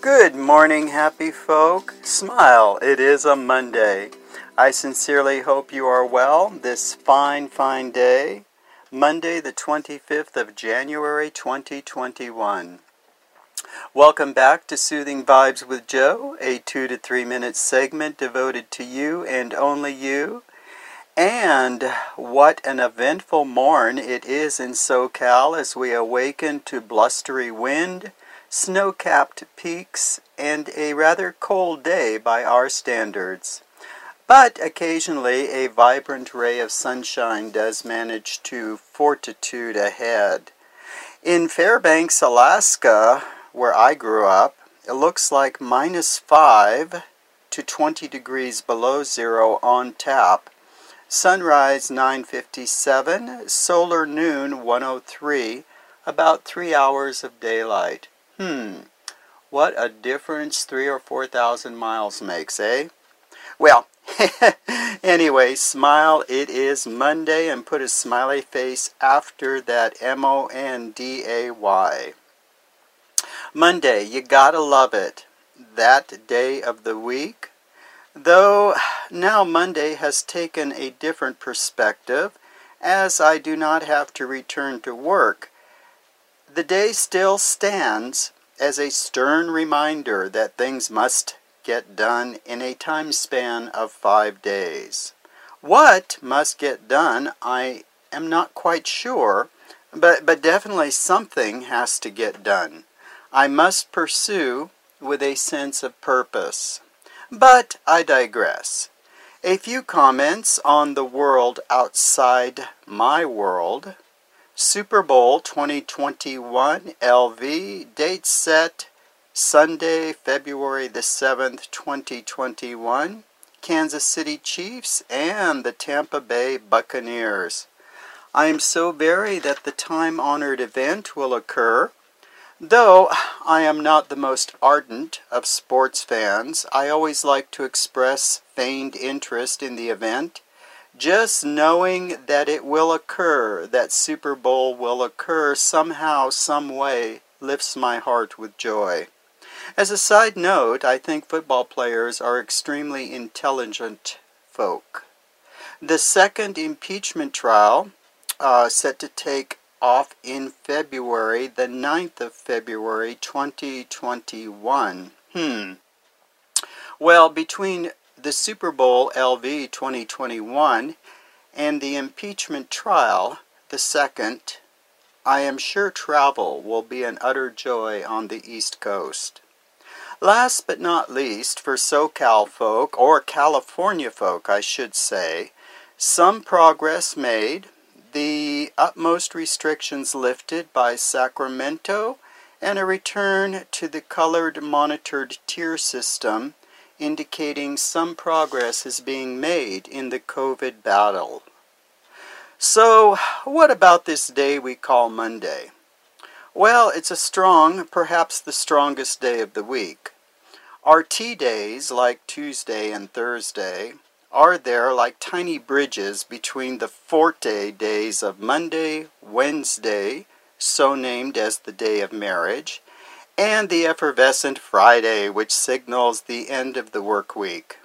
Good morning, happy folk. Smile, it is a Monday. I sincerely hope you are well this fine, fine day, Monday, the 25th of January 2021. Welcome back to Soothing Vibes with Joe, a two to three minute segment devoted to you and only you. And what an eventful morn it is in SoCal as we awaken to blustery wind snow capped peaks, and a rather cold day by our standards. But occasionally a vibrant ray of sunshine does manage to fortitude ahead. In Fairbanks, Alaska, where I grew up, it looks like minus 5 to 20 degrees below zero on tap. Sunrise 957, solar noon 103, about 3 hours of daylight. Hmm, what a difference three or four thousand miles makes, eh? Well, anyway, smile. It is Monday and put a smiley face after that M O N D A Y. Monday, you gotta love it. That day of the week. Though now Monday has taken a different perspective, as I do not have to return to work the day still stands as a stern reminder that things must get done in a time span of five days. What must get done, I am not quite sure, but, but definitely something has to get done. I must pursue with a sense of purpose. But I digress. A few comments on the world outside my world. Super Bowl 2021 LV, date set Sunday, February the 7th, 2021. Kansas City Chiefs and the Tampa Bay Buccaneers. I am so very that the time honored event will occur. Though I am not the most ardent of sports fans, I always like to express feigned interest in the event just knowing that it will occur, that Super Bowl will occur somehow, some way, lifts my heart with joy. As a side note, I think football players are extremely intelligent folk. The second impeachment trial, uh, set to take off in February, the 9th of February 2021. Hmm. Well, between the Super Bowl LV 2021 and the impeachment trial, the second, I am sure travel will be an utter joy on the East Coast. Last but not least, for SoCal folk, or California folk, I should say, some progress made, the utmost restrictions lifted by Sacramento, and a return to the colored monitored tier system indicating some progress is being made in the COVID battle. So, what about this day we call Monday? Well, it's a strong, perhaps the strongest day of the week. RT days, like Tuesday and Thursday, are there like tiny bridges between the forte days of Monday, Wednesday, so named as the day of marriage, and the effervescent Friday, which signals the end of the work week.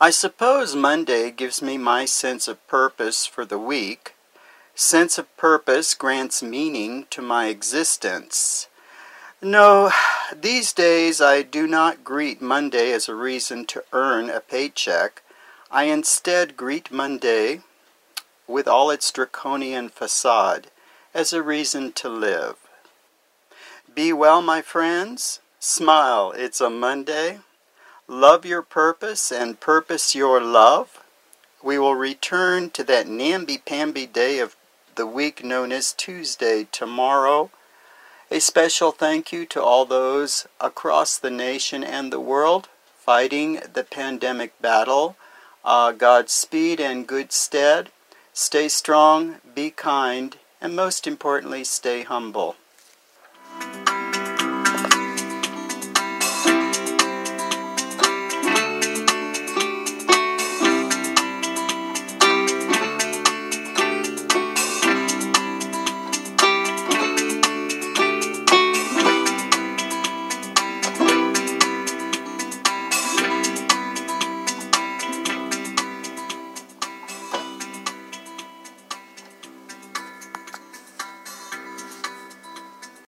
I suppose Monday gives me my sense of purpose for the week. Sense of purpose grants meaning to my existence. No, these days I do not greet Monday as a reason to earn a paycheck. I instead greet Monday, with all its draconian facade, as a reason to live. Be well, my friends. Smile, it's a Monday. Love your purpose and purpose your love. We will return to that namby-pamby day of the week known as Tuesday tomorrow. A special thank you to all those across the nation and the world fighting the pandemic battle. Uh, Godspeed and good stead. Stay strong, be kind, and most importantly, stay humble.